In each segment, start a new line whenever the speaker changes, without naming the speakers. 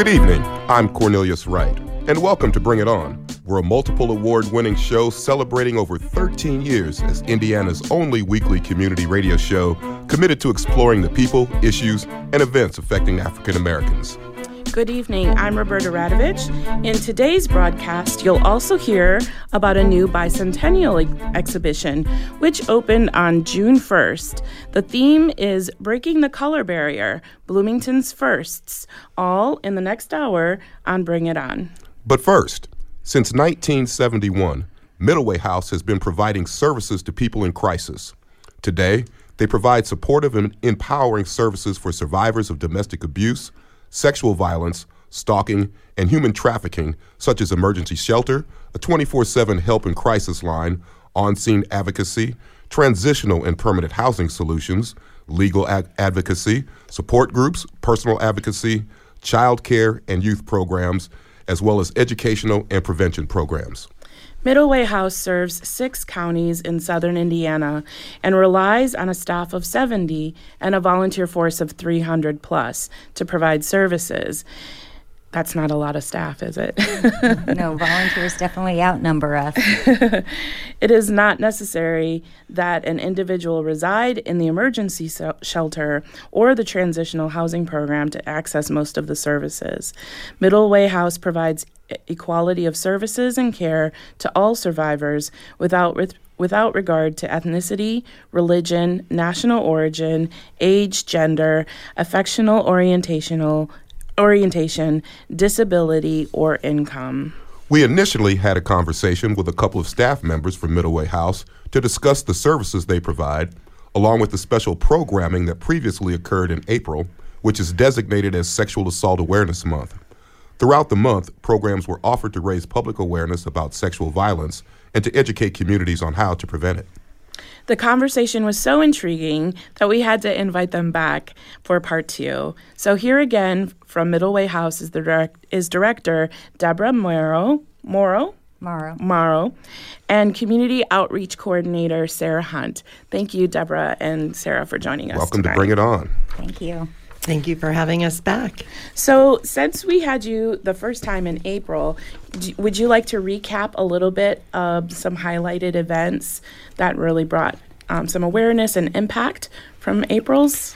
Good evening. I'm Cornelius Wright, and welcome to Bring It On. We're a multiple award winning show celebrating over 13 years as Indiana's only weekly community radio show committed to exploring the people, issues, and events affecting African Americans.
Good evening. I'm Roberta Radovich. In today's broadcast, you'll also hear about a new bicentennial ex- exhibition, which opened on June 1st. The theme is Breaking the Color Barrier Bloomington's Firsts, all in the next hour on Bring It On.
But first, since 1971, Middle Way House has been providing services to people in crisis. Today, they provide supportive and empowering services for survivors of domestic abuse sexual violence, stalking, and human trafficking, such as emergency shelter, a 24 7 help and crisis line, on scene advocacy, transitional and permanent housing solutions, legal ad- advocacy, support groups, personal advocacy, child care and youth programs, as well as educational and prevention programs.
Middle Way House serves six counties in southern Indiana and relies on a staff of 70 and a volunteer force of 300 plus to provide services. That's not a lot of staff, is it? Mm-hmm.
no, volunteers definitely outnumber us.
it is not necessary that an individual reside in the emergency so- shelter or the transitional housing program to access most of the services. Middle Way House provides equality of services and care to all survivors without without regard to ethnicity, religion, national origin, age, gender, affectional orientational orientation, disability, or income.
We initially had a conversation with a couple of staff members from Middle Way House to discuss the services they provide, along with the special programming that previously occurred in April, which is designated as Sexual Assault Awareness Month. Throughout the month, programs were offered to raise public awareness about sexual violence and to educate communities on how to prevent it.
The conversation was so intriguing that we had to invite them back for part two. So here again from Middle Way House is the direct, is director Deborah Morrow. Morrow.
Morrow.
Morrow, and Community Outreach Coordinator Sarah Hunt. Thank you, Deborah and Sarah, for joining us.
Welcome
tonight.
to Bring It On.
Thank you.
Thank you for having us back.
So, since we had you the first time in April, d- would you like to recap a little bit of some highlighted events that really brought um, some awareness and impact from April's?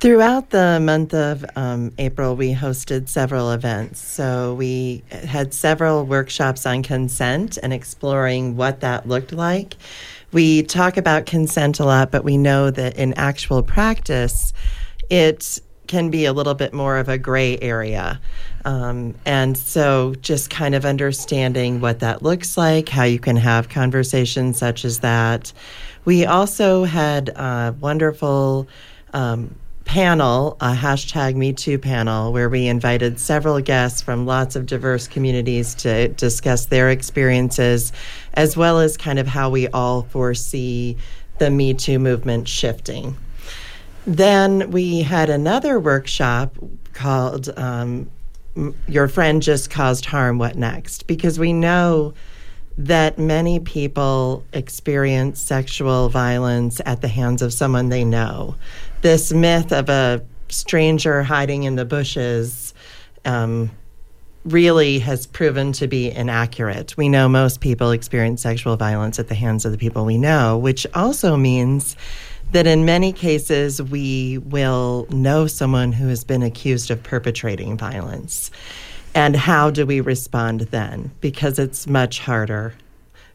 Throughout the month of um, April, we hosted several events. So we had several workshops on consent and exploring what that looked like. We talk about consent a lot, but we know that in actual practice, it can be a little bit more of a gray area. Um, and so just kind of understanding what that looks like, how you can have conversations such as that. We also had a wonderful um, panel, a hashtag Me Too panel, where we invited several guests from lots of diverse communities to discuss their experiences, as well as kind of how we all foresee the Me Too movement shifting. Then we had another workshop called um, Your Friend Just Caused Harm, What Next? Because we know that many people experience sexual violence at the hands of someone they know. This myth of a stranger hiding in the bushes um, really has proven to be inaccurate. We know most people experience sexual violence at the hands of the people we know, which also means that in many cases we will know someone who has been accused of perpetrating violence. And how do we respond then? Because it's much harder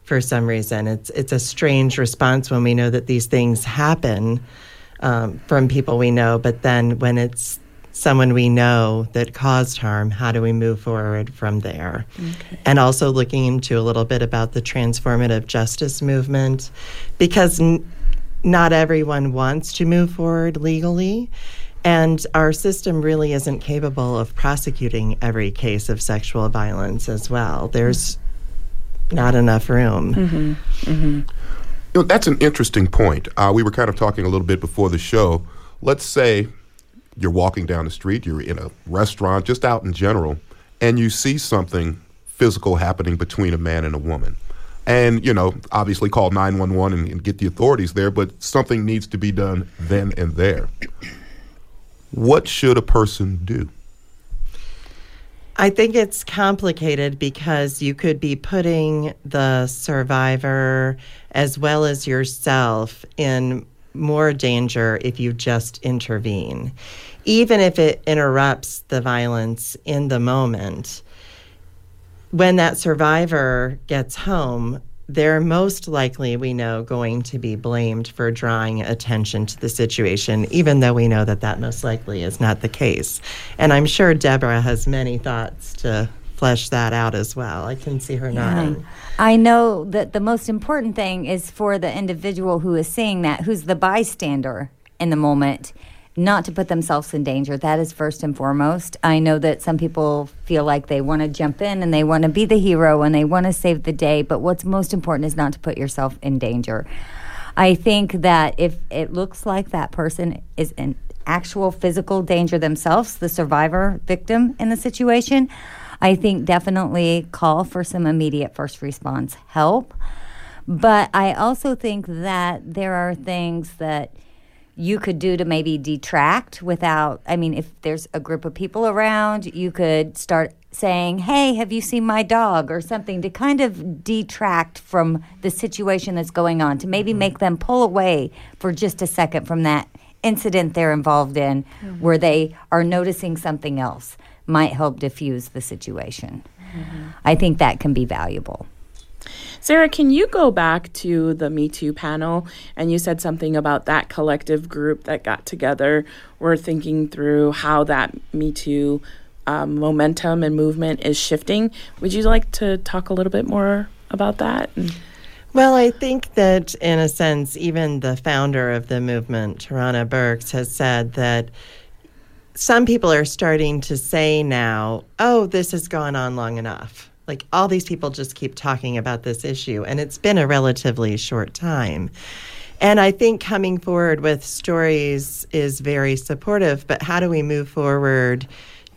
for some reason. It's it's a strange response when we know that these things happen um, from people we know, but then when it's someone we know that caused harm, how do we move forward from there? Okay. And also looking into a little bit about the transformative justice movement, because n- not everyone wants to move forward legally. And our system really isn't capable of prosecuting every case of sexual violence as well. There's not enough room.
You know, that's an interesting point. Uh, we were kind of talking a little bit before the show. Let's say you're walking down the street, you're in a restaurant, just out in general, and you see something physical happening between a man and a woman. And, you know, obviously call 911 and, and get the authorities there, but something needs to be done then and there. What should a person do?
I think it's complicated because you could be putting the survivor as well as yourself in more danger if you just intervene. Even if it interrupts the violence in the moment, when that survivor gets home, they're most likely, we know, going to be blamed for drawing attention to the situation, even though we know that that most likely is not the case. And I'm sure Deborah has many thoughts to flesh that out as well. I can see her nodding.
I know that the most important thing is for the individual who is seeing that, who's the bystander in the moment, not to put themselves in danger. That is first and foremost. I know that some people feel like they want to jump in and they want to be the hero and they want to save the day, but what's most important is not to put yourself in danger. I think that if it looks like that person is in actual physical danger themselves, the survivor victim in the situation, I think definitely call for some immediate first response help. But I also think that there are things that you could do to maybe detract without, I mean, if there's a group of people around, you could start saying, Hey, have you seen my dog? or something to kind of detract from the situation that's going on, to maybe mm-hmm. make them pull away for just a second from that incident they're involved in mm-hmm. where they are noticing something else might help diffuse the situation. Mm-hmm. I think that can be valuable.
Sarah, can you go back to the Me Too panel? And you said something about that collective group that got together. We're thinking through how that Me Too um, momentum and movement is shifting. Would you like to talk a little bit more about that?
Well, I think that in a sense, even the founder of the movement, Tarana Burks, has said that some people are starting to say now, oh, this has gone on long enough. Like all these people just keep talking about this issue, and it's been a relatively short time. And I think coming forward with stories is very supportive, but how do we move forward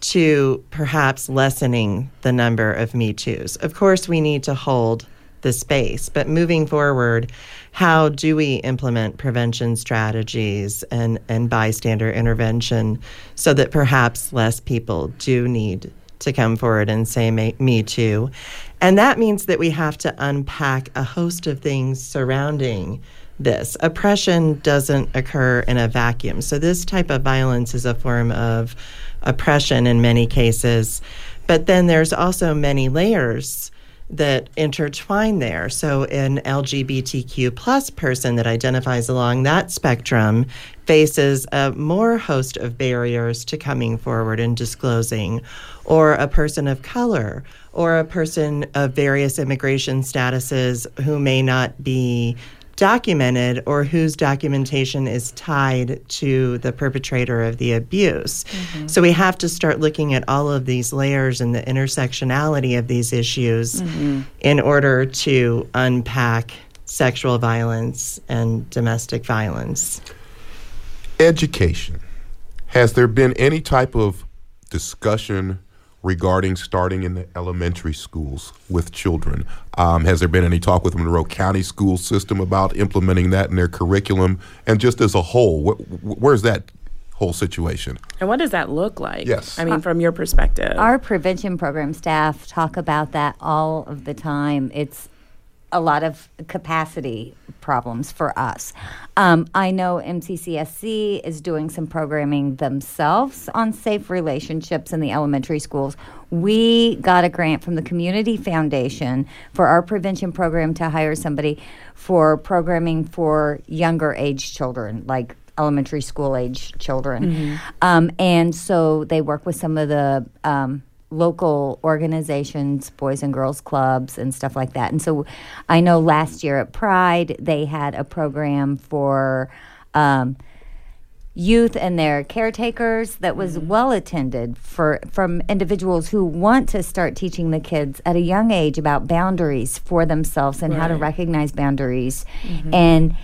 to perhaps lessening the number of Me Too's? Of course, we need to hold the space, but moving forward, how do we implement prevention strategies and, and bystander intervention so that perhaps less people do need to come forward and say me too. And that means that we have to unpack a host of things surrounding this. Oppression doesn't occur in a vacuum. So this type of violence is a form of oppression in many cases. But then there's also many layers that intertwine there. So, an LGBTQ plus person that identifies along that spectrum faces a more host of barriers to coming forward and disclosing, or a person of color, or a person of various immigration statuses who may not be documented or whose documentation is tied to the perpetrator of the abuse. Mm-hmm. So we have to start looking at all of these layers and the intersectionality of these issues mm-hmm. in order to unpack sexual violence and domestic violence.
Education. Has there been any type of discussion regarding starting in the elementary schools with children. Um, has there been any talk with the Monroe County school system about implementing that in their curriculum? And just as a whole, wh- where's that whole situation?
And what does that look like?
Yes.
I mean, from your perspective.
Our prevention program staff talk about that all of the time. It's a lot of capacity problems for us. Um, I know MCCSC is doing some programming themselves on safe relationships in the elementary schools. We got a grant from the Community Foundation for our prevention program to hire somebody for programming for younger age children, like elementary school age children. Mm-hmm. Um, and so they work with some of the um, local organizations, boys and girls clubs, and stuff like that. And so I know last year at Pride, they had a program for. Um, youth and their caretakers that was
Mm-hmm.
well attended for from individuals who want to start teaching the kids at a young age about boundaries for themselves and how to recognize boundaries
Mm-hmm.
and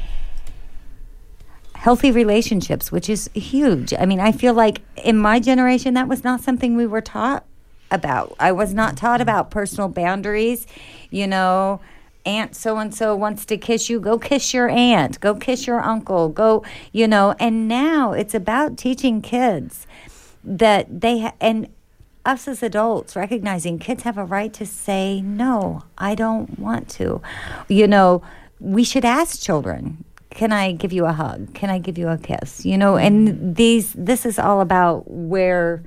healthy relationships which is huge i mean i feel like in my generation that was not something we were taught about. I was not taught about personal boundaries you know. Aunt so and so wants to kiss you go kiss your aunt go kiss your uncle go you know. And now it's about teaching kids that they ha- and us as adults recognizing kids have a right to say no i don't want to. You know we should ask children can i give you a hug? Can i give you a kiss? You know and these this is all about where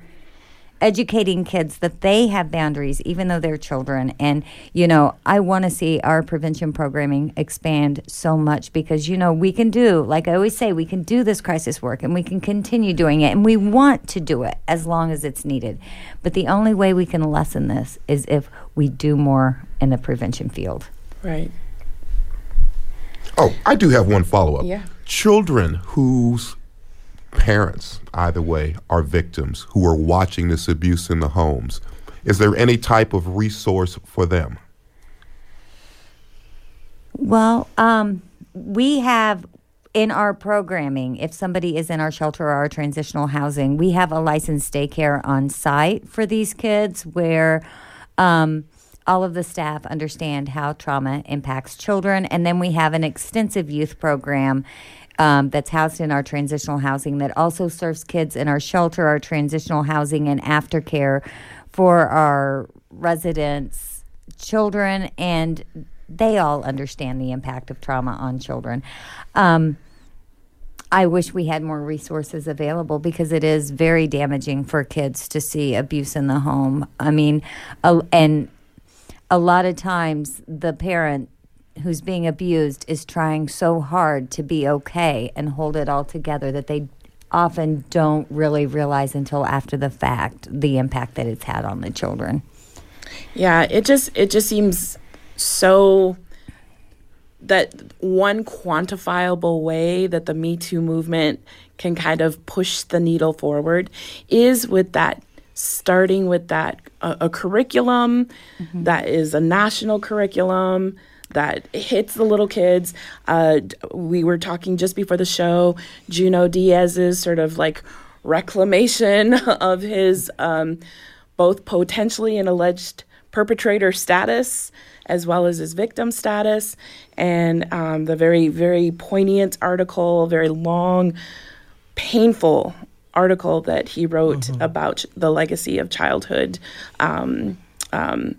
educating kids that they have boundaries even though they're children and you know i want to see our prevention programming expand so much because you know we can do like i always say we can do this crisis work and we can continue doing it and we want to do it as long as it's needed but the only way we can lessen this is if we do more in the prevention field
Right.
Oh, I do have one follow up.
Yeah.
Children whose parents, either way, are victims who are watching this abuse in the homes, is there any type of resource for them?
Well, um, we have in our programming, if somebody is in our shelter or our transitional housing, we have a licensed daycare on site for these kids where um, all of the staff understand how trauma impacts children. And then we have an extensive youth program. Um, that's housed in our transitional housing that also serves kids in our shelter, our transitional housing, and aftercare for our residents, children, and they all understand the impact of trauma on children. Um, I wish we had more resources available because it is very damaging for kids to see abuse in the home. I mean, uh, and a lot of times the parent who's being abused is trying so hard to be okay and hold it all together that they often don't really realize until after the fact the impact that it's had on the children.
Yeah, it just it just seems so that one quantifiable way that the Me Too movement can kind of push the needle forward is with that starting with that uh, a curriculum that is a national curriculum that hits the little kids. Uh, we were talking just before the show, Junot Díaz's sort of like reclamation of his um, both potentially an alleged perpetrator status as well as his victim status, and um, the very, very poignant article, very long, painful article that he wrote about the legacy of childhood um, um,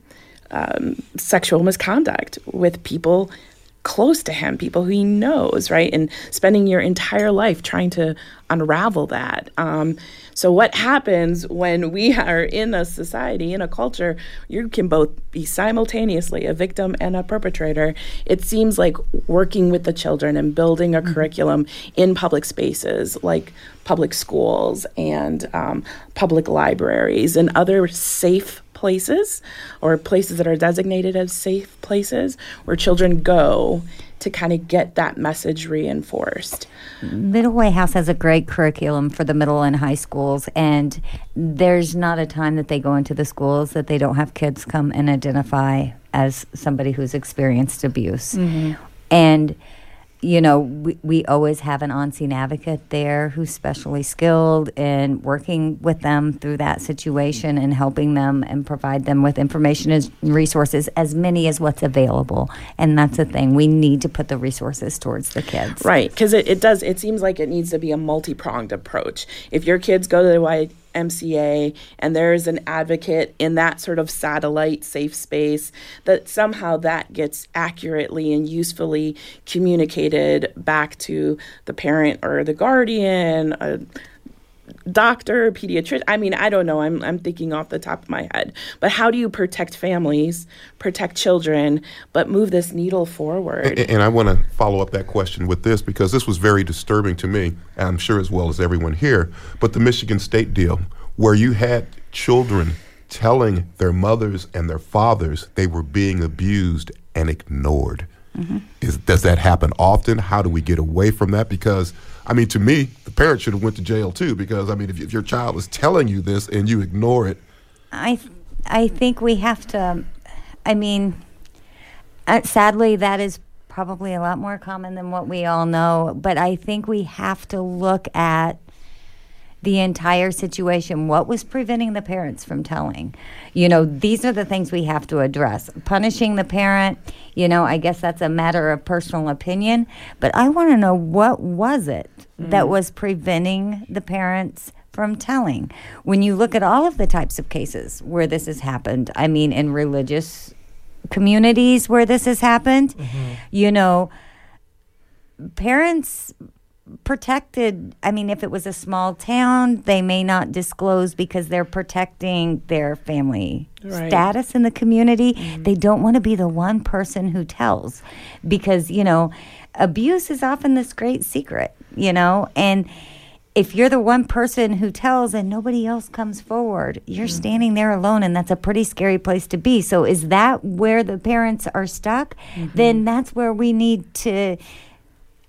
um, sexual misconduct with people close to him, people who he knows, right? And spending your entire life trying to unravel that. Um, so, what happens when we are in a society, in a culture, you can both be simultaneously a victim and a perpetrator? It seems like working with the children and building a curriculum in public spaces like public schools and um, public libraries and other safe places or places that are designated as safe places where children go to kind of get that message reinforced.
Middle Way House has a great curriculum for the middle and high schools, and there's not a time that they go into the schools that they don't have kids come and identify as somebody who's experienced abuse. Mm-hmm. And you know, we, we always have an on scene advocate there who's specially skilled in working with them through that situation and helping them and provide them with information and resources, as many as what's available. And that's the thing. We need to put the resources towards the kids.
Right, because it, it does, it seems like it needs to be a multi pronged approach. If your kids go to the YMCA and there's an advocate in that sort of satellite safe space, that somehow that gets accurately and usefully communicated back to the parent or the guardian. A, doctor, pediatrician. I mean, I don't know. I'm I'm thinking off the top of my head. But how do you protect families, protect children, but move this needle forward?
A- And I want to follow up that question with this because this was very disturbing to me, and I'm sure as well as everyone here. But the Michigan State deal, where you had children telling their mothers and their fathers they were being abused and ignored. Mm-hmm. Is, does that happen often? How do we get away from that? Because I mean, to me, the parent should have went to jail too. Because I mean, if, if your child is telling you this and you ignore it,
I, I think we have to. I mean, uh, sadly, that is probably a lot more common than what we all know. But I think we have to look at the entire situation. What was preventing the parents from telling? You know, these are the things we have to address. Punishing the parent, you know, I guess that's a matter of personal opinion, but I want to know what was it mm. that was preventing the parents from telling? When you look at all of the types of cases where this has happened, I mean, in religious communities where this has happened, mm-hmm. you know, parents protected. I mean, if it was a small town, they may not disclose because they're protecting their family right. status in the community. Mm-hmm. They don't want to be the one person who tells because, you know, abuse is often this great secret, you know, and if you're the one person who tells and nobody else comes forward, you're mm-hmm. standing there alone, and that's a pretty scary place to be. So, is that where the parents are stuck? Mm-hmm. Then that's where we need to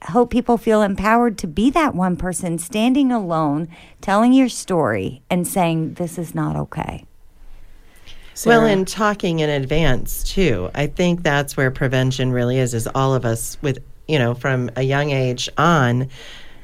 hope people feel empowered to be that one person standing alone, telling your story and saying, This is not okay.
Sarah. Well, and talking in advance too. I think that's where prevention really is, is all of us with, you know, from a young age on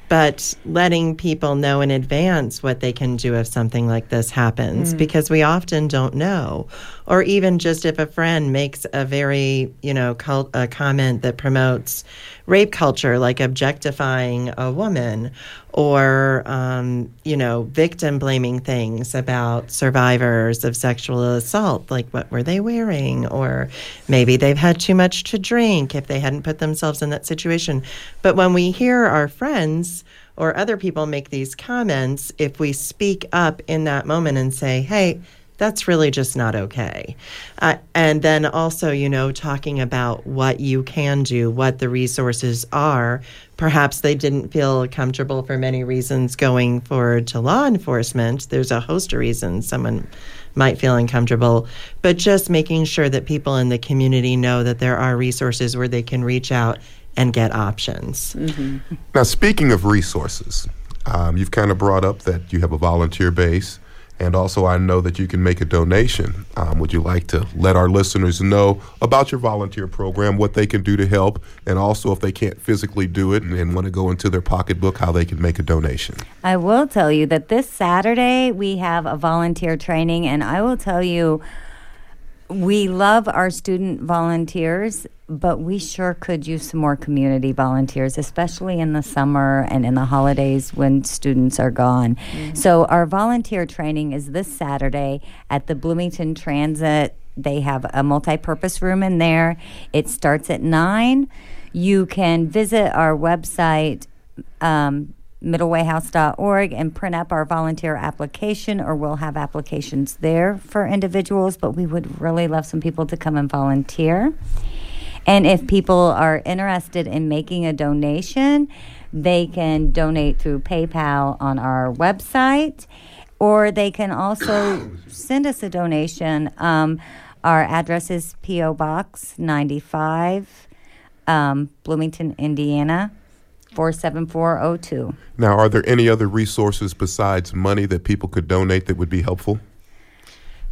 but letting people know in advance what they can do if something like this happens mm. because we often don't know or even just if a friend makes a very you know cult, a comment that promotes rape culture like objectifying a woman or um, you know victim blaming things about survivors of sexual assault like what were they wearing? Or maybe they've had too much to drink if they hadn't put themselves in that situation. But when we hear our friends or other people make these comments if we speak up in that moment and say hey that's really just not okay. Uh, and then also, you know, talking about what you can do, what the resources are. Perhaps they didn't feel comfortable for many reasons going forward to law enforcement. There's a host of reasons someone might feel uncomfortable, but just making sure that people in the community know that there are resources where they can reach out and get options.
Mm-hmm. Now, speaking of resources, um, you've kind of brought up that you have a volunteer base. And also, I know that you can make a donation. Um, would you like to let our listeners know about your volunteer program, what they can do to help, and also if they can't physically do it and, and want to go into their pocketbook, how they can make a donation?
I will tell you that this Saturday we have a volunteer training, and I will tell you we love our student volunteers, but we sure could use some more community volunteers, especially in the summer and in the holidays when students are gone. Mm-hmm. So, our volunteer training is this Saturday at the Bloomington Transit. They have a multi purpose room in there. It starts at 9. You can visit our website. Um, middlewayhouse.org and print up our volunteer application, or we'll have applications there for individuals. But we would really love some people to come and volunteer. And if people are interested in making a donation, they can donate through PayPal on our website, or they can also send us a donation. Um, our address is P.O. Box 95, um, Bloomington, Indiana 47402.
Now, are there any other resources besides money that people could donate that would be helpful?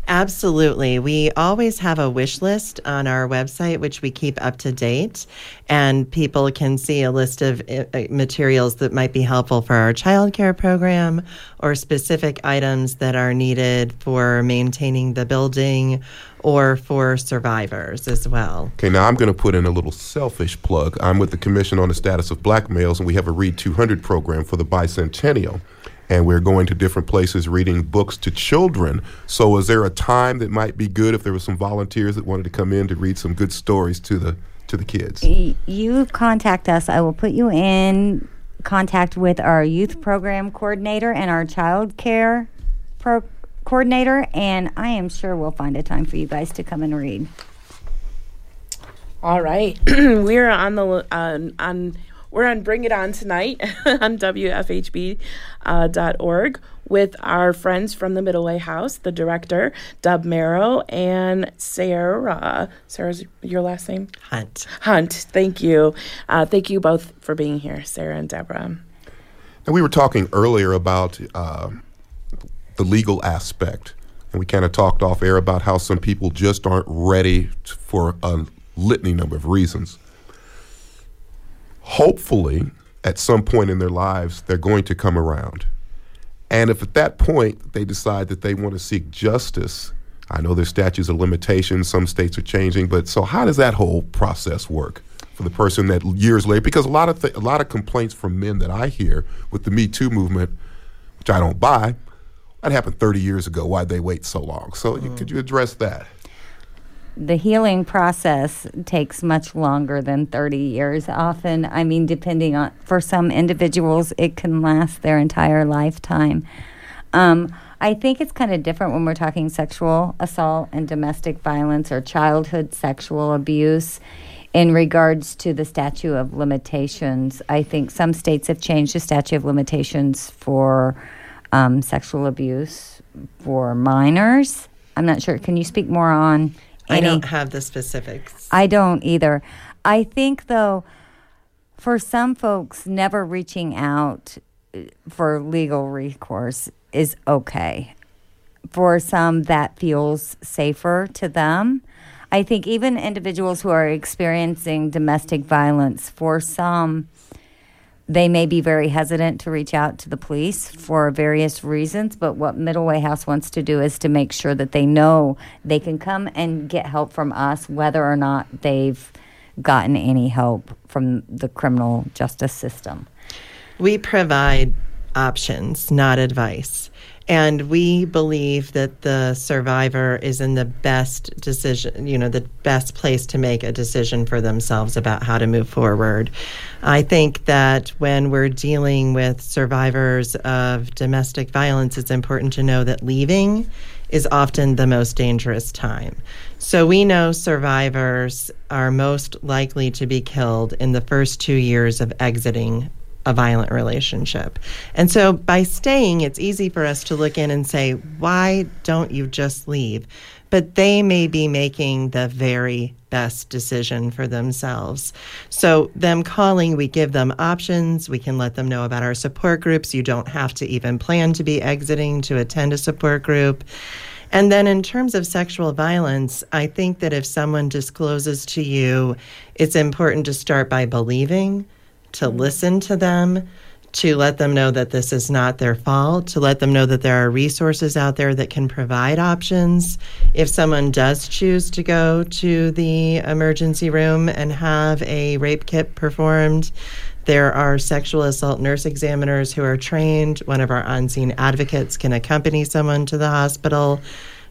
Absolutely. We always have a wish list on our website, which we keep up to date, and people can see a list of uh, uh, materials that might be helpful for our child care program or specific items that are needed for maintaining the building or for survivors as well.
Okay, now I'm going to put in a little selfish plug. I'm with the Commission on the Status of Black Males, and we have a Read 200 program for the bicentennial and we're going to different places reading books to children. So, is there a time that might be good if there were some volunteers that wanted to come in to read some good stories to the to the kids?
You contact us. I will put you in contact with our youth program coordinator and our child care pro- coordinator, and I am sure we'll find a time for you guys to come and read.
All right, we're on the uh, on we're on Bring It On tonight on WFHB.org. Uh, with our friends from the Middle Way House, the director, Deb Morrow, and Sarah. Sarah's your last name?
Hunt.
Hunt. Thank you. Uh, thank you both for being here, Sarah and Deborah.
And we were talking earlier about uh, the legal aspect. And we kind of talked off air about how some people just aren't ready for a litany number of reasons. Hopefully, at some point in their lives, they're going to come around. And if at that point they decide that they want to seek justice, I know there's statutes of limitations, some states are changing, but so how does that whole process work? for the person that years later, because a lot of th- a lot of complaints from men that I hear with the Me Too movement, which I don't buy, that happened 30 years ago. Why'd they wait so long? So mm. could you address that?
The healing process takes much longer than 30 years. Often, I mean, depending on, for some individuals, it can last their entire lifetime. Um, I think it's kind of different when we're talking sexual assault and domestic violence or childhood sexual abuse in regards to the statute of limitations, I think some states have changed the statute of limitations for um, sexual abuse for minors. I'm not sure. Can you speak more on?
I don't have the specifics.
I don't either. I think, though, for some folks, never reaching out uh, for legal recourse is okay. For some, that feels safer to them. I think even individuals who are experiencing domestic violence, for some, they may be very hesitant to reach out to the police for various reasons. But what Middle Way House wants to do is to make sure that they know they can come and get help from us, whether or not they've gotten any help from the criminal justice system.
We provide options, not advice. And we believe that the survivor is in the best decision, you know, the best place to make a decision for themselves about how to move forward. I think that when we're dealing with survivors of domestic violence, it's important to know that leaving is often the most dangerous time. So we know survivors are most likely to be killed in the first two years of exiting a violent relationship. And so by staying, it's easy for us to look in and say, why don't you just leave? But they may be making the very best decision for themselves. So, them calling, we give them options. We can let them know about our support groups. You don't have to even plan to be exiting to attend a support group. And then, in terms of sexual violence, I think that if someone discloses to you, it's important to start by believing to listen to them, to let them know that this is not their fault, to let them know that there are resources out there that can provide options. If someone does choose to go to the emergency room and have a rape kit performed, there are sexual assault nurse examiners who are trained. One of our on scene advocates can accompany someone to the hospital.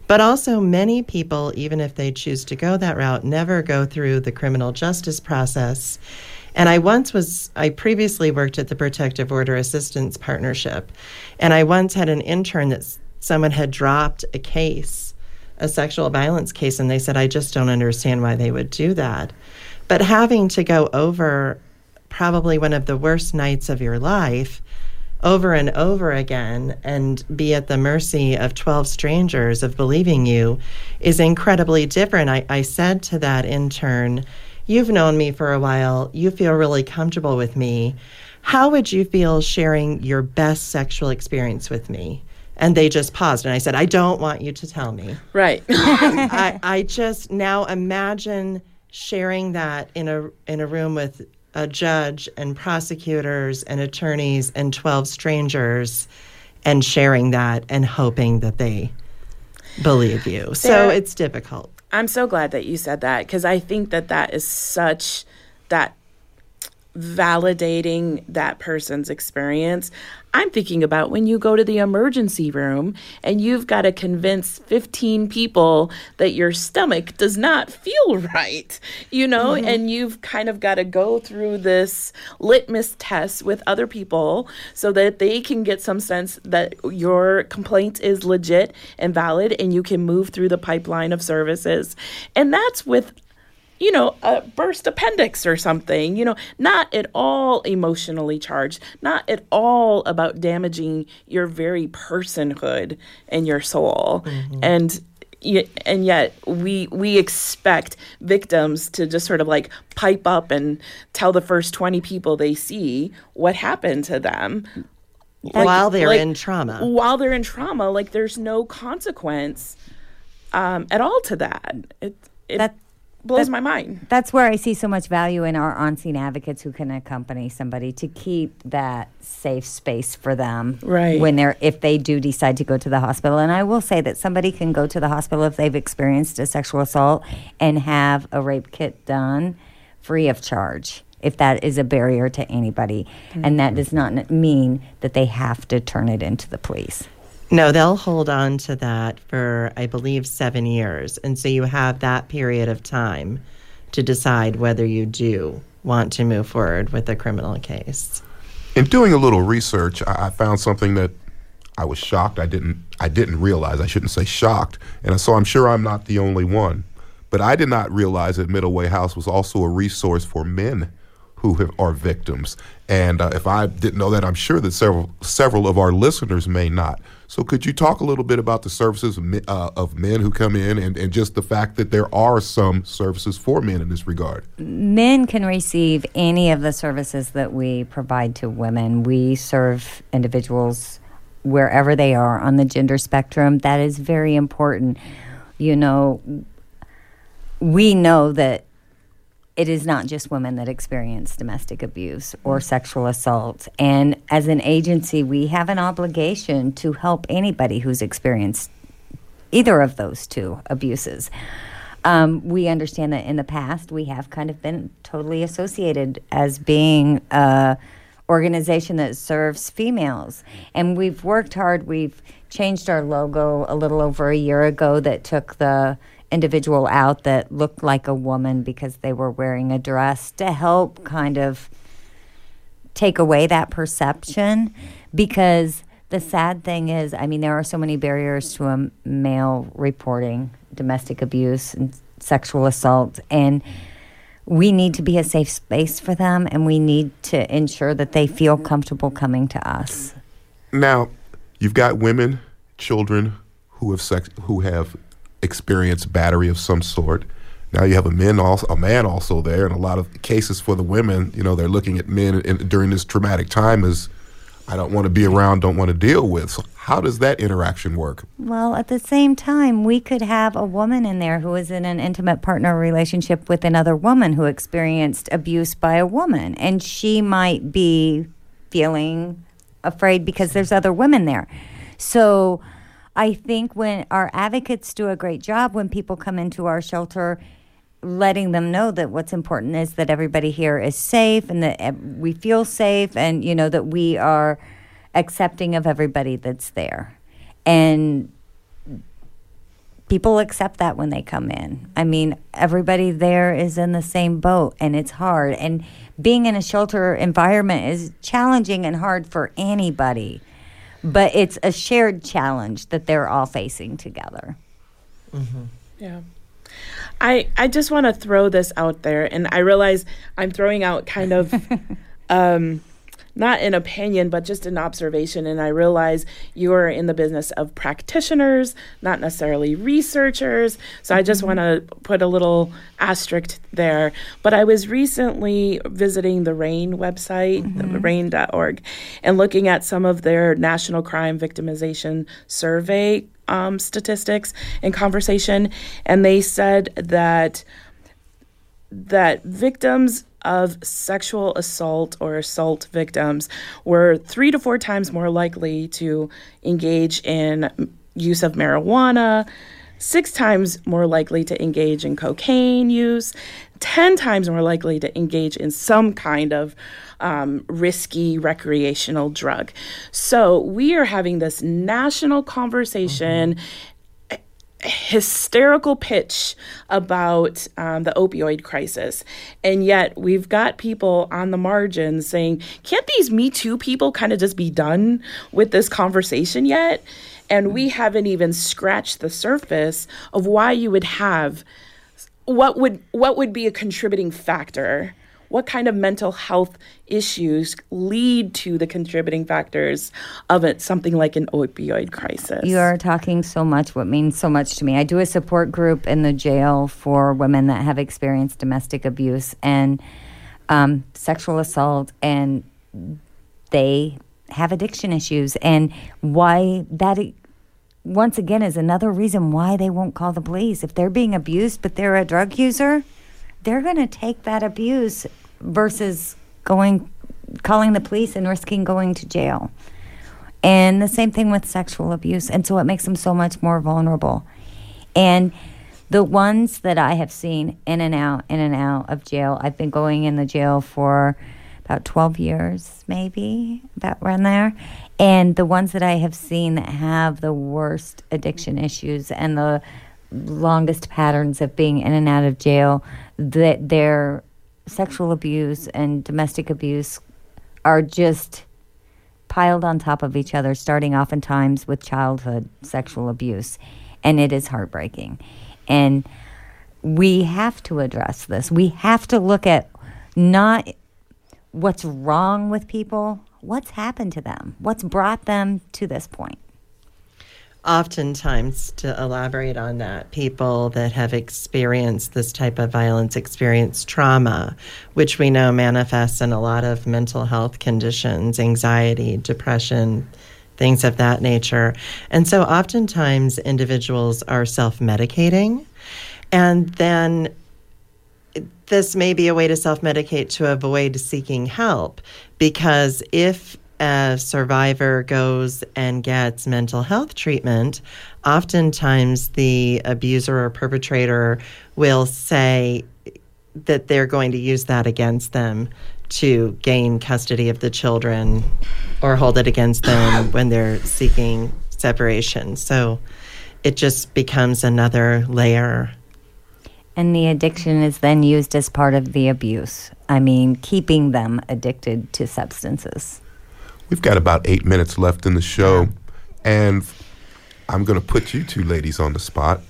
But also, many people, even if they choose to go that route, never go through the criminal justice process. And I once was, I previously worked at the Protective Order Assistance Partnership. And I once had an intern that someone had dropped a case, a sexual violence case, and they said, I just don't understand why they would do that. But having to go over probably one of the worst nights of your life over and over again and be at the mercy of 12 strangers of believing you is incredibly different. I, I said to that intern, You've known me for a while. You feel really comfortable with me. How would you feel sharing your best sexual experience with me? And they just paused, and I said, I don't want you to tell me.
Right.
Um, I, I just now imagine sharing that in a in a room with a judge and prosecutors and attorneys and 12 strangers and sharing that and hoping that they believe you. so it's difficult.
I'm so glad that you said that because I think that that is such that validating that person's experience. I'm thinking about when you go to the emergency room and you've got to convince 15 people that your stomach does not feel right, you know, mm-hmm. and you've kind of got to go through this litmus test with other people so that they can get some sense that your complaint is legit and valid and you can move through the pipeline of services. And that's with you know, a burst appendix or something, you know, not at all emotionally charged, not at all about damaging your very personhood and your soul. Mm-hmm. And and yet we we expect victims to just sort of like pipe up and tell the first 20 people they see what happened to them
like, while they're like, in trauma
while they're in trauma like there's no consequence um, at all to that it, it that blows that, my mind.
That's where I see so much value in our on scene advocates who can accompany somebody to keep that safe space for them.
Right.
When they're if they do decide to go to the hospital. And I will say that somebody can go to the hospital if they've experienced a sexual assault and have a rape kit done free of charge if that is a barrier to anybody. Mm-hmm. And that does not mean that they have to turn it into the police.
No, they'll hold on to that for, I believe, seven years. And so you have that period of time to decide whether you do want to move forward with a criminal case.
In doing a little research, I found something that I was shocked. I didn't I didn't realize. I shouldn't say shocked. And so I'm sure I'm not the only one. But I did not realize that Middle Way House was also a resource for men who have, are victims. And uh, if I didn't know that, I'm sure that several several of our listeners may not. So, could you talk a little bit about the services of, uh, of men who come in and, and just the fact that there are some services for men in this regard?
Men can receive any of the services that we provide to women. We serve individuals wherever they are on the gender spectrum. That is very important. You know, we know that it is not just women that experience domestic abuse or sexual assault. And as an agency, we have an obligation to help anybody who's experienced either of those two abuses. Um, we understand that in the past we have kind of been totally associated as being a organization that serves females, and we've worked hard. We've changed our logo a little over a year ago that took the individual out that looked like a woman because they were wearing a dress to help kind of take away that perception. Because the sad thing is i mean there are so many barriers to a male reporting domestic abuse and sexual assault and we need to be a safe space for them and we need to ensure that they feel comfortable coming to us.
Now you've got women children who have sex who have experience battery of some sort. Now you have a men also a man also there, and a lot of cases for the women. You know, they're looking at men in, during this traumatic time as I don't want to be around, don't want to deal with. So how does that interaction work?
Well, at the same time, we could have a woman in there who is in an intimate partner relationship with another woman who experienced abuse by a woman, and she might be feeling afraid because there's other women there. So I think when our advocates do a great job when people come into our shelter, letting them know that what's important is that everybody here is safe and that we feel safe and, you know, that we are accepting of everybody that's there. And people accept that when they come in. I mean, everybody there is in the same boat and it's hard. And being in a shelter environment is challenging and hard for anybody but it's a shared challenge that they're all facing together.
Mm-hmm. Yeah. I I just want to throw this out there, and I realize I'm throwing out kind of um, not an opinion, but just an observation. And I realize you are in the business of practitioners, not necessarily researchers. So I just mm-hmm. want to put a little asterisk there. But I was recently visiting the RAINN website, mm-hmm. rainn.org, and looking at some of their national crime victimization survey um, statistics and conversation. And they said that that victims of sexual assault or assault victims were three to four times more likely to engage in use of marijuana, six times more likely to engage in cocaine use, 10 times more likely to engage in some kind of um, risky recreational drug. So we are having this national conversation. Mm-hmm hysterical pitch about um, the opioid crisis. And yet we've got people on the margins saying, can't these Me Too people kind of just be done with this conversation yet? And we haven't even scratched the surface of why you would have what would what would be a contributing factor? What kind of mental health issues lead to the contributing factors of it, something like an opioid crisis?
You are talking so much, what means so much to me. I do a support group in the jail for women that have experienced domestic abuse and um, sexual assault, and they have addiction issues. And why that, once again, is another reason why they won't call the police. If they're being abused, but they're a drug user, they're going to take that abuse versus going calling the police and risking going to jail. And the same thing with sexual abuse. And so it makes them so much more vulnerable. And the ones that I have seen in and out, in and out of jail, I've been going in the jail for about 12 years, maybe, about around there. And the ones that I have seen that have the worst addiction issues and the longest patterns of being in and out of jail, that their sexual abuse and domestic abuse are just piled on top of each other, starting oftentimes with childhood sexual abuse. And it is heartbreaking. And we have to address this. We have to look at not what's wrong with people, what's happened to them, what's brought them to this point
oftentimes to elaborate on that people that have experienced this type of violence experience trauma which we know manifests in a lot of mental health conditions anxiety depression things of that nature. And so oftentimes individuals are self-medicating and then this may be a way to self-medicate to avoid seeking help because if a survivor goes and gets mental health treatment, oftentimes the abuser or perpetrator will say that they're going to use that against them to gain custody of the children or hold it against them when they're seeking separation. So it just becomes another layer.
And the addiction is then used as part of the abuse. I mean, keeping them addicted to substances.
We've got about eight minutes left in the show, and I'm going to put you two ladies on the spot.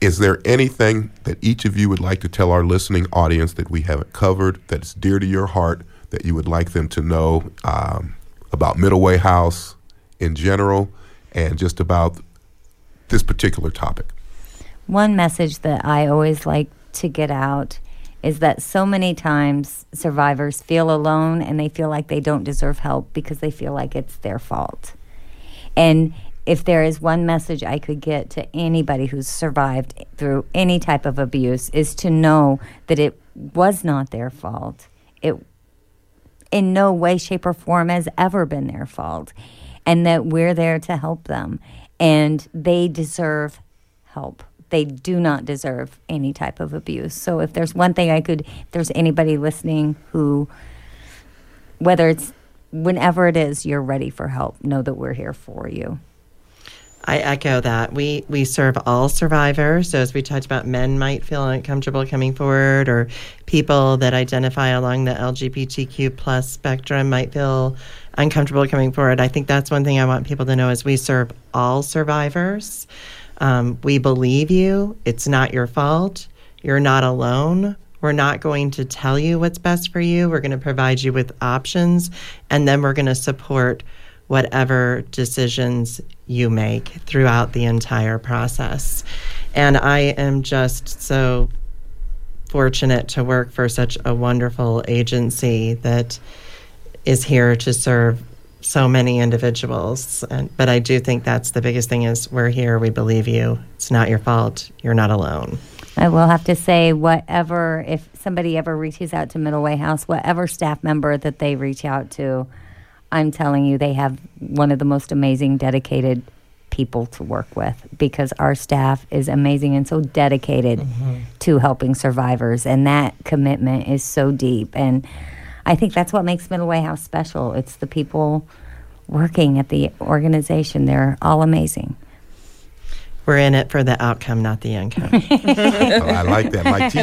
Is there anything that each of you would like to tell our listening audience that we haven't covered that's dear to your heart that you would like them to know um, about Middle Way House in general and just about this particular topic?
One message that I always like to get out is that so many times survivors feel alone and they feel like they don't deserve help because they feel like it's their fault. And if there is one message I could get to anybody who's survived through any type of abuse is to know that it was not their fault. It in no way shape or form has ever been their fault and that we're there to help them and they deserve help they do not deserve any type of abuse. So if there's one thing I could, if there's anybody listening who, whether it's whenever it is you're ready for help, know that we're here for you.
I echo that. We we serve all survivors. So as we talked about, men might feel uncomfortable coming forward, or people that identify along the LGBTQ plus spectrum might feel uncomfortable coming forward. I think that's one thing I want people to know is we serve all survivors. Um, we believe you. It's not your fault. You're not alone. We're not going to tell you what's best for you. We're going to provide you with options, and then we're going to support whatever decisions you make throughout the entire process. And I am just so fortunate to work for such a wonderful agency that is here to serve so many individuals. And, but I do think that's the biggest thing is we're here, we believe you. It's not your fault. You're not alone.
I will have to say, whatever, if somebody ever reaches out to Middle Way House, whatever staff member that they reach out to, I'm telling you, they have one of the most amazing, dedicated people to work with because our staff is amazing and so dedicated mm-hmm. to helping survivors. And that commitment is so deep. And I think that's what makes Middle Way House special. It's the people working at the organization. They're all amazing.
We're in it for the outcome, not the income.
oh, I like that, like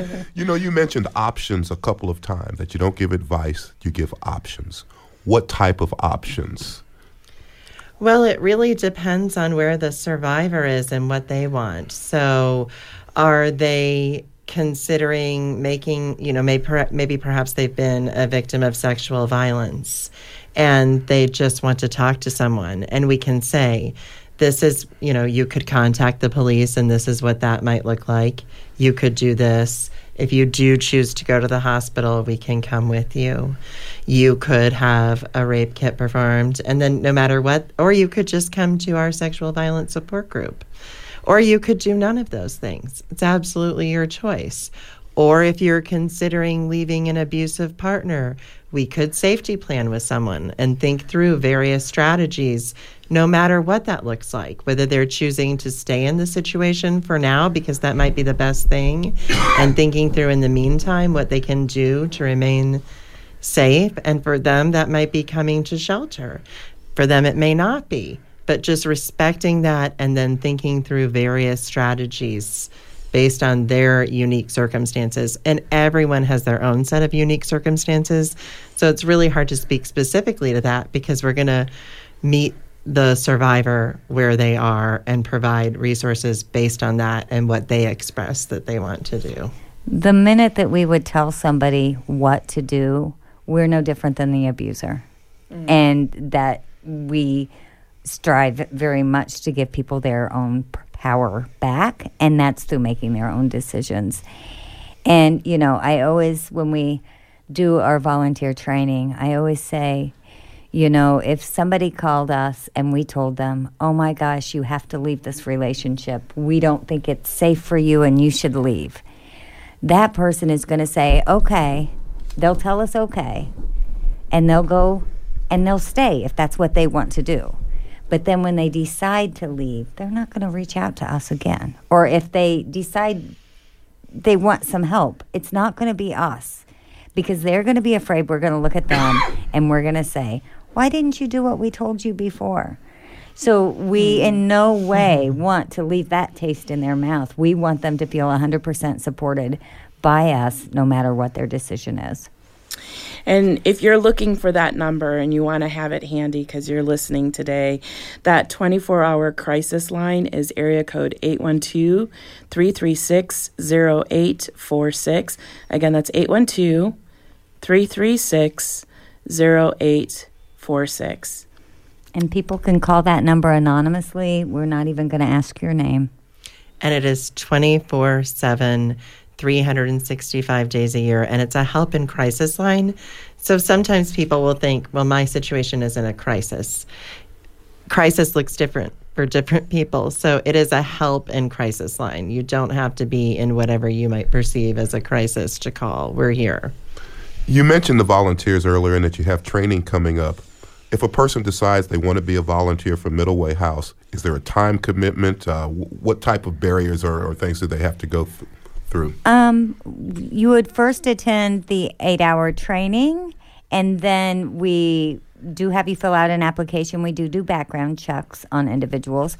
teachers. you know, you mentioned options a couple of times, that you don't give advice, you give options. What type of options?
Well, it really depends on where the survivor is and what they want. So, Are they considering making, you know, maybe, maybe perhaps they've been a victim of sexual violence and they just want to talk to someone? And we can say, this is, you know, you could contact the police and this is what that might look like. You could do this. If you do choose to go to the hospital, we can come with you. You could have a rape kit performed, and then no matter what, or you could just come to our sexual violence support group. Or you could do none of those things. It's absolutely your choice. Or if you're considering leaving an abusive partner, we could safety plan with someone and think through various strategies, no matter what that looks like, whether they're choosing to stay in the situation for now because that might be the best thing, and thinking through in the meantime what they can do to remain safe. And for them, that might be coming to shelter. For them, it may not be, but just respecting that and then thinking through various strategies based on their unique circumstances. And everyone has their own set of unique circumstances. So it's really hard to speak specifically to that because we're going to meet the survivor where they are and provide resources based on that and what they express that they want to do.
The minute that we would tell somebody what to do, we're no different than the abuser. Mm. And that we strive very much to give people their own power back, and that's through making their own decisions. And, you know, I always, when we do our volunteer training, I always say, you know, if somebody called us and we told them, oh my gosh, you have to leave this relationship, we don't think it's safe for you and you should leave, that person is going to say, okay, they'll tell us okay, and they'll go and they'll stay if that's what they want to do. But then when they decide to leave, they're not going to reach out to us again. Or if they decide they want some help, it's not going to be us because they're going to be afraid we're going to look at them and we're going to say, Why didn't you do what we told you before? So we hmm. in no hmm. way want to leave that taste in their mouth. We want them to feel 100% supported by us no matter what their decision is.
And if you're looking for that number and you want to have it handy because you're listening today, that 24 hour crisis line is area code 812 336 0846. Again, that's 812 336 0846.
And people can call that number anonymously. We're not even going to ask your name.
And it is 24 7 365 days a year, and it's a help in crisis line. So sometimes people will think, well, my situation isn't a crisis. Crisis looks different for different people. So it is a help in crisis line. You don't have to be in whatever you might perceive as a crisis to call. We're here.
You mentioned the volunteers earlier and that you have training coming up. If a person decides they want to be a volunteer for Middle Way House, is there a time commitment? Uh, what type of barriers or, or things do they have to go through? Through?
Um, you would first attend the eight hour training, and then we do have you fill out an application. We do do background checks on individuals.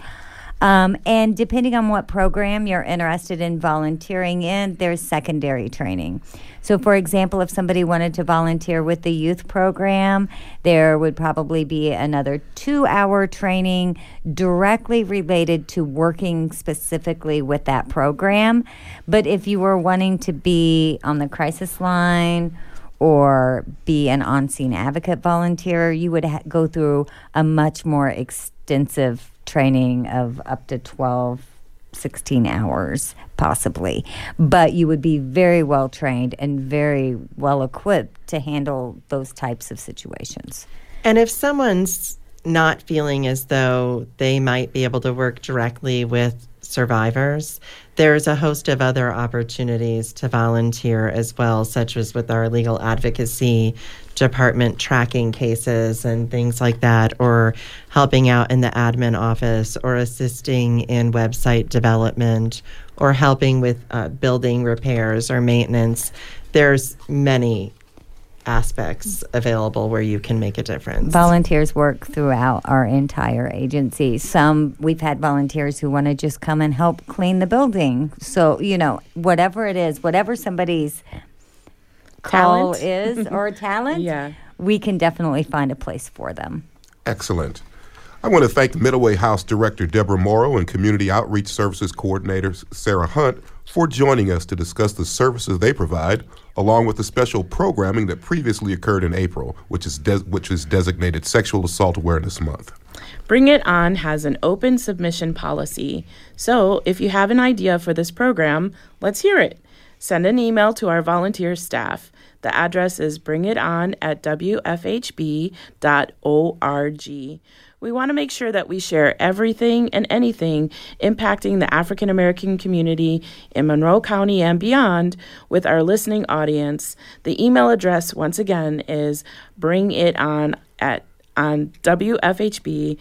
Um, and depending on what program you're interested in volunteering in, there's secondary training. So, for example, if somebody wanted to volunteer with the youth program, there would probably be another two hour training directly related to working specifically with that program. But if you were wanting to be on the crisis line, or be an on scene advocate volunteer, you would ha- go through a much more extensive training of up to 12, 16 hours, possibly. But you would be very well trained and very well equipped to handle those types of situations.
And if someone's not feeling as though they might be able to work directly with survivors, there's a host of other opportunities to volunteer as well, such as with our legal advocacy department tracking cases and things like that, or helping out in the admin office, or assisting in website development, or helping with uh, building repairs or maintenance. There's many aspects available where you can make a difference.
Volunteers work throughout our entire agency. Some we've had volunteers who want to just come and help clean the building. So, you know, whatever it is, whatever somebody's call
talent.
is or talent,
yeah.
we can definitely find a place for them.
Excellent. I want to thank Middle Way House Director Deborah Morrow and Community Outreach Services Coordinator Sarah Hunt for joining us to discuss the services they provide, along with the special programming that previously occurred in April, which is, de- which is designated Sexual Assault Awareness Month.
Bring It On has an open submission policy. So if you have an idea for this program, let's hear it. Send an email to our volunteer staff. The address is bringiton at wfhb.org. We want to make sure that we share everything and anything impacting the African American community in Monroe County and beyond with our listening audience. The email address, once again, is bringiton at on wfhb.org.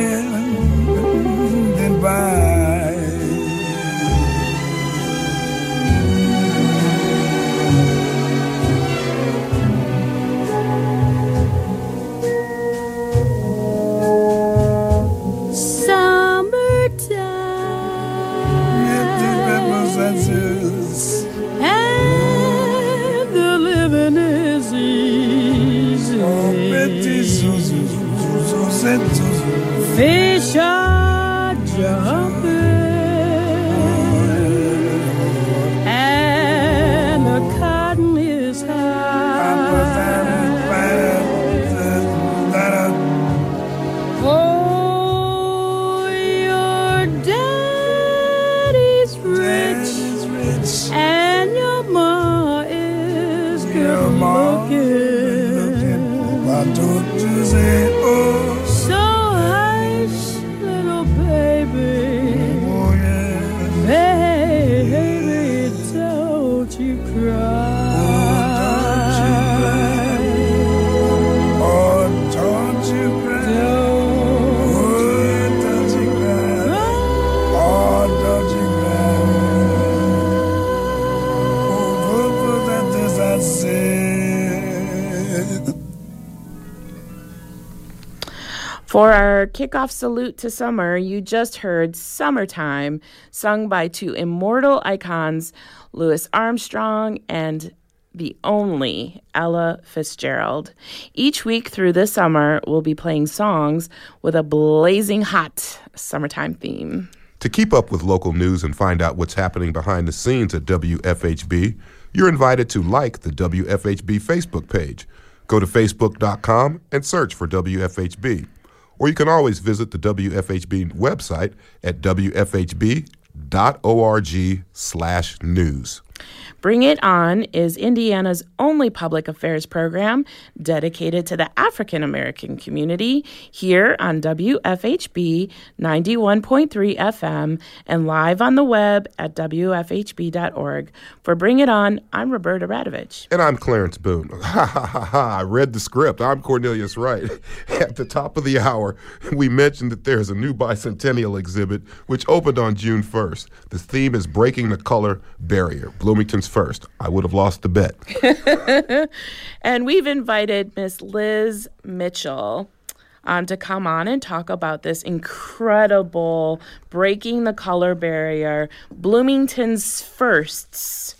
For our kickoff salute to summer, you just heard Summertime, sung by two immortal icons, Louis Armstrong and the only Ella Fitzgerald. Each week through this summer, we'll be playing songs with a blazing hot summertime theme.
To keep up with local news and find out what's happening behind the scenes at WFHB, you're invited to like the WFHB Facebook page. Go to facebook.com and search for WFHB. Or you can always visit the WFHB website at wfhb.org slash news.
Bring It On is Indiana's only public affairs program dedicated to the African American community here on WFHB 91.3 FM and live on the web at WFHB.org. For Bring It On, I'm Roberta Radovich.
And I'm Clarence Boone. Ha ha ha ha. I read the script. I'm Cornelius Wright. At the top of the hour, we mentioned that there's a new bicentennial exhibit which opened on June 1st. The theme is Breaking the Color Barrier. Bloomington's first. I would have lost the bet.
and we've invited Miss Liz Mitchell. Um, to come on and talk about this incredible breaking the color barrier, Bloomington's firsts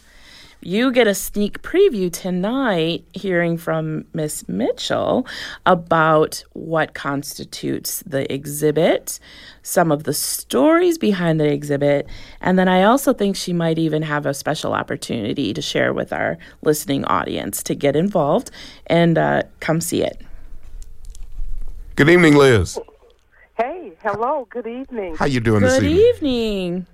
you get a sneak preview tonight hearing from Miss Mitchell about what constitutes the exhibit, some of the stories behind the exhibit, and then I also think she might even have a special opportunity to share with our listening audience to get involved and uh, come see it.
Good evening, Liz.
Hey, hello. Good evening.
How you doing
Good
this evening?
evening.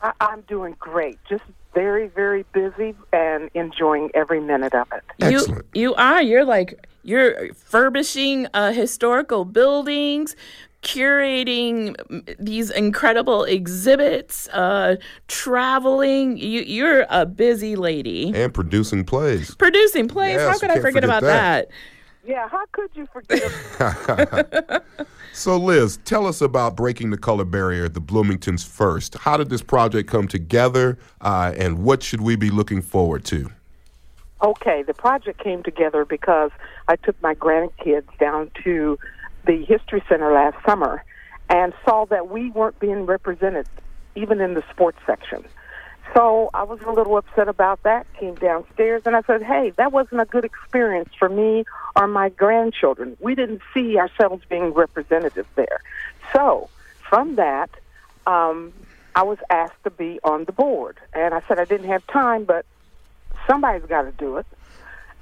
I- I'm doing great. Just very, very busy and enjoying every minute of it.
Excellent.
You you are. You're like you're furbishing uh, historical buildings, curating these incredible exhibits, uh, traveling. You you're a busy lady.
And producing plays.
Producing plays.
Yes,
How could I forget
forget
about
that.
that?
Yeah, how could you forget?
So, Liz, tell us about Breaking the Color Barrier, the Bloomington's first. How did this project come together, uh, and what should we be looking forward to?
okay, the project came together because I took my grandkids down to the History Center last summer and saw that we weren't being represented, even in the sports section. So I was a little upset about that. Came downstairs and I said, "Hey, that wasn't a good experience for me or my grandchildren. We didn't see ourselves being representative there." So from that, um, I was asked to be on the board, and I said I didn't have time, but somebody's got to do it.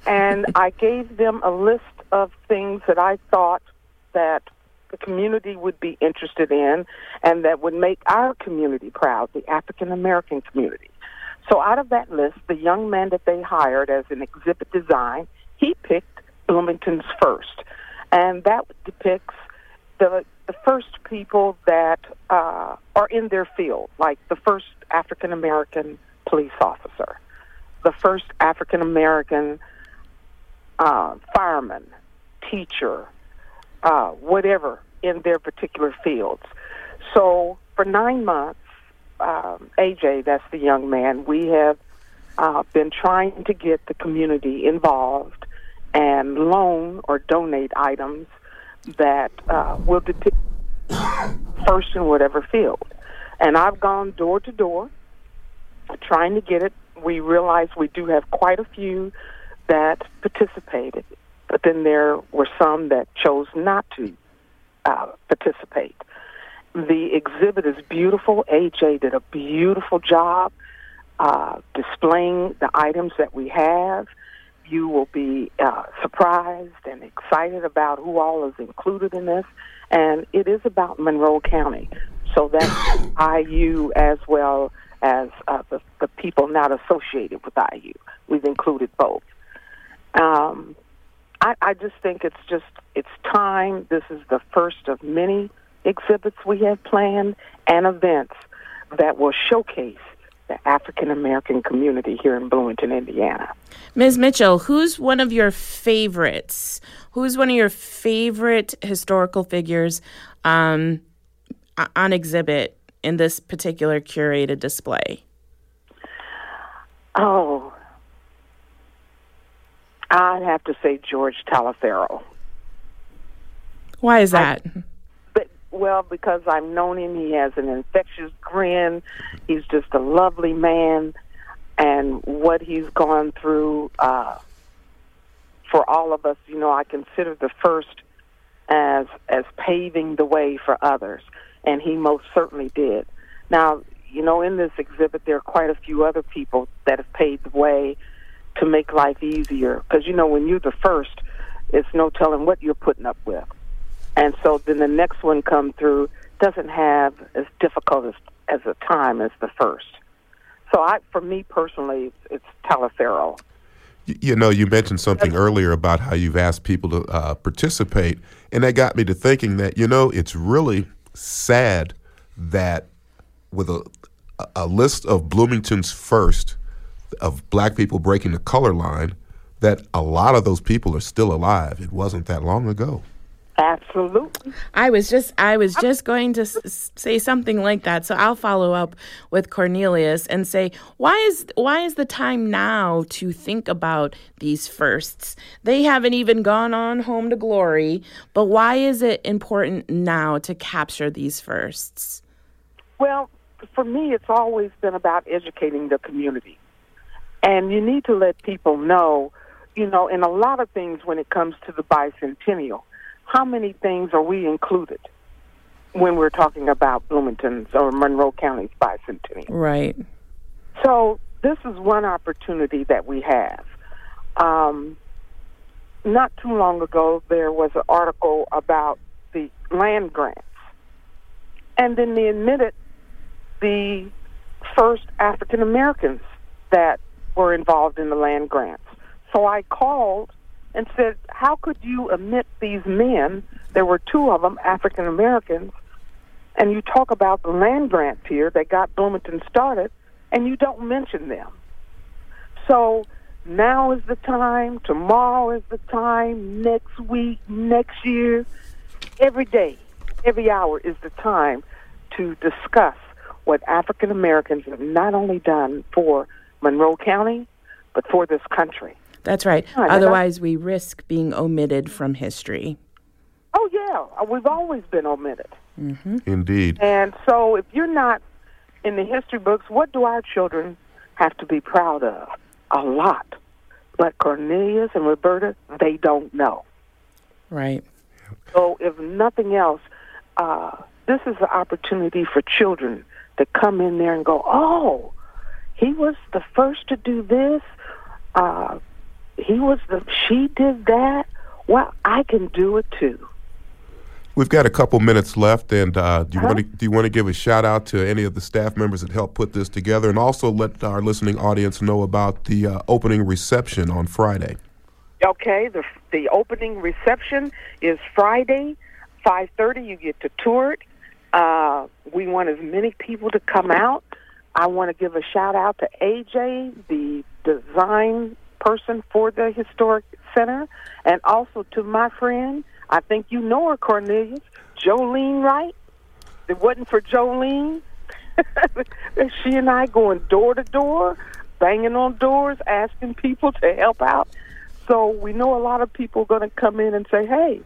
And I gave them a list of things that I thought that the community would be interested in and that would make our community proud, the African American community. So out of that list, the young man that they hired as an exhibit design, he picked Bloomington's first. And that depicts the the first people that uh, are in their field, like the first African American police officer, the first African American uh, fireman, teacher, uh, whatever in their particular fields. So for nine months, um, AJ, that's the young man, we have uh, been trying to get the community involved and loan or donate items that uh, will depict first in whatever field. And I've gone door to door trying to get it. We realize we do have quite a few that participated, but then there were some that chose not to uh, participate. The exhibit is beautiful. AJ did a beautiful job uh, displaying the items that we have. You will be uh, surprised and excited about who all is included in this. And it is about Monroe County. So that's IU as well as uh, the, the people not associated with IU. We've included both. Um, I, I just think it's just it's time. This is the first of many exhibits we have planned and events that will showcase the African American community here in Bloomington, Indiana.
Ms. Mitchell, who's one of your favorites? Who's one of your favorite historical figures um, on exhibit in this particular curated display?
Oh, I'd have to say George Taliaferro.
Why is that?
well because I've known him. He has an infectious grin. He's just a lovely man, and what he's gone through uh, for all of us, you know, I consider the first as as paving the way for others, and he most certainly did. Now, you know, in this exhibit, there are quite a few other people that have paved the way to make life easier. Because you know, when you're the first, it's no telling what you're putting up with, and so then the next one come through doesn't have as difficult as as a time as the first. So, I, for me personally, it's Taliaferro.
You know, you mentioned something earlier about how you've asked people to uh, participate, and that got me to thinking that you know it's really sad that with a a list of Bloomington's first of black people breaking the color line, that a lot of those people are still alive. It wasn't that long ago.
Absolutely.
I was just I was just going to s- say something like that. So I'll follow up with Cornelius and say why is why is the time now to think about these firsts? They haven't even gone on home to glory, but why is it important now to capture these firsts?
Well, for me it's always been about educating the community. And you need to let people know, you know, in a lot of things when it comes to the bicentennial how many things are we included when we're talking about Bloomington's or Monroe County's bicentennial?
Right.
So this is one opportunity that we have. Um, not too long ago, there was an article about the land grants, and then they admitted the first African Americans that were involved in the land grants. So I called and said, How could you omit these men? There were two of them, African Americans, and you talk about the land grants here that got Bloomington started, and you don't mention them. So now is the time, tomorrow is the time, next week, next year, every day, every hour is the time to discuss what African Americans have not only done for Monroe County, but for this country.
That's right.
Right, and
Otherwise, we risk being omitted from history.
Oh, yeah, we've always been omitted.
Indeed.
And so if you're not in the history books, what do our children have to be proud of? A lot. But Cornelius and Roberta, they don't know.
Right.
So if nothing else, uh, this is an opportunity for children to come in there and go, oh, he was the first to do this. Uh, he was the, she did that. Well, I can do it too.
We've got a couple minutes left, and uh, do you want to do you want to give a shout out to any of the staff members that helped put this together, and also let our listening audience know about the uh, opening reception on Friday?
Okay, the the opening reception is Friday, five thirty. You get to tour it. Uh, we want as many people to come out. I want to give a shout out to AJ, the design person for the historic center, and also to my friend. I think you know her, Cornelius, Jolene Wright. If it wasn't for Jolene, she and I going door to door, banging on doors, asking people to help out. So we know a lot of people are going to come in and say, "Hey,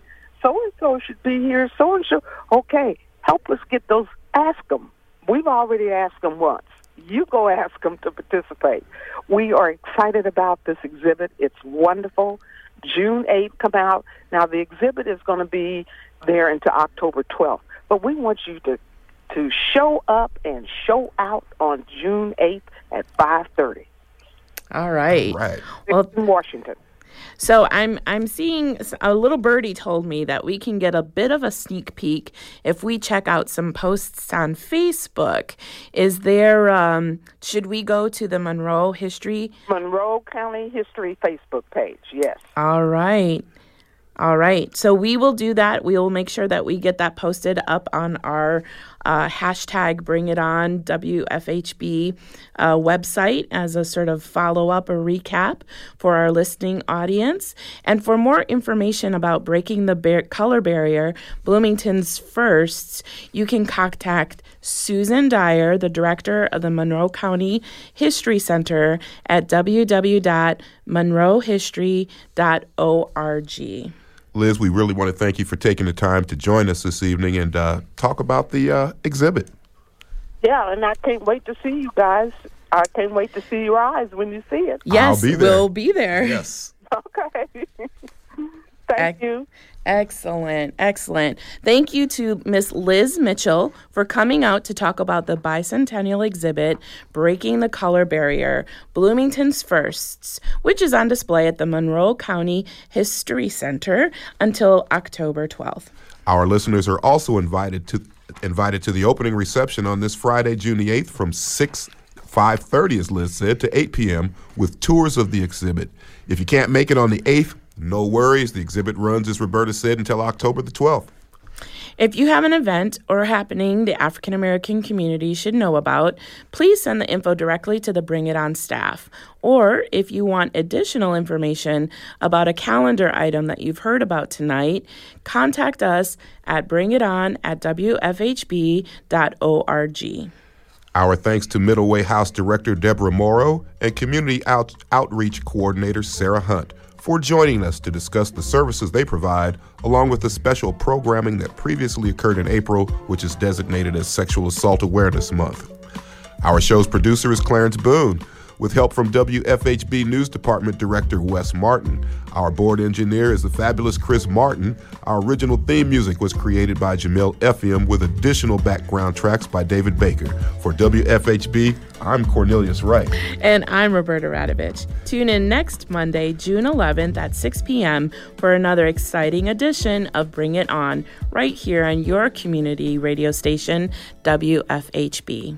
so and so should be here. So and so, okay, help us get those. Ask them. We've already asked them once. You go ask them to participate. We are excited about this exhibit. It's wonderful. June 8th come out. Now the exhibit is going to be there until October 12th. But we want you to to show up and show out on June 8th at 5:30
All right.
Right.
Well,
in Washington.
So I'm I'm seeing a little birdie told me that we can get a bit of a sneak peek if we check out some posts on Facebook. Is there um, should we go to the Monroe History?
Monroe County History Facebook page. Yes.
All right. All right. So we will do that. We will make sure that we get that posted up on our uh, hashtag Bring It On WFHB uh, website as a sort of follow up or recap for our listening audience. And for more information about breaking the bar- color barrier, Bloomington's firsts, you can contact Susan Dyer, the director of the Monroe County History Center, at www.monroehistory.org.
Liz, we really want to thank you for taking the time to join us this evening and uh, talk about the uh, exhibit.
Yeah, and I can't wait to see you guys. I can't wait to see your eyes when you see it.
Yes,
be there.
we'll be there.
Yes.
Okay. Thank
Ec-
you.
Excellent, excellent. Thank you to Miss Liz Mitchell for coming out to talk about the bicentennial exhibit, Breaking the Color Barrier Bloomington's Firsts, which is on display at the Monroe County History Center until October 12th.
Our listeners are also invited to invited to the opening reception on this Friday, June the 8th from 6 5:30 as Liz said to 8 p.m. with tours of the exhibit. If you can't make it on the 8th, no worries. The exhibit runs as Roberta said until October the 12th.
If you have an event or happening the African American community should know about, please send the info directly to the Bring It On staff. Or if you want additional information about a calendar item that you've heard about tonight, contact us at bringiton at wfhb.org.
Our thanks to Middle Way House Director Deborah Morrow and Community Out- Outreach Coordinator Sarah Hunt for joining us to discuss the services they provide, along with the special programming that previously occurred in April, which is designated as Sexual Assault Awareness Month. Our show's producer is Clarence Boone, with help from WFHB News Department Director Wes Martin. Our board engineer is the fabulous Chris Martin. Our original theme music was created by Jamil Effiam with additional background tracks by David Baker. For WFHB, I'm Cornelius Wright.
And I'm Roberta Radovich. Tune in next Monday, June 11th at 6 p.m. for another exciting edition of Bring It On, right here on your community radio station, WFHB.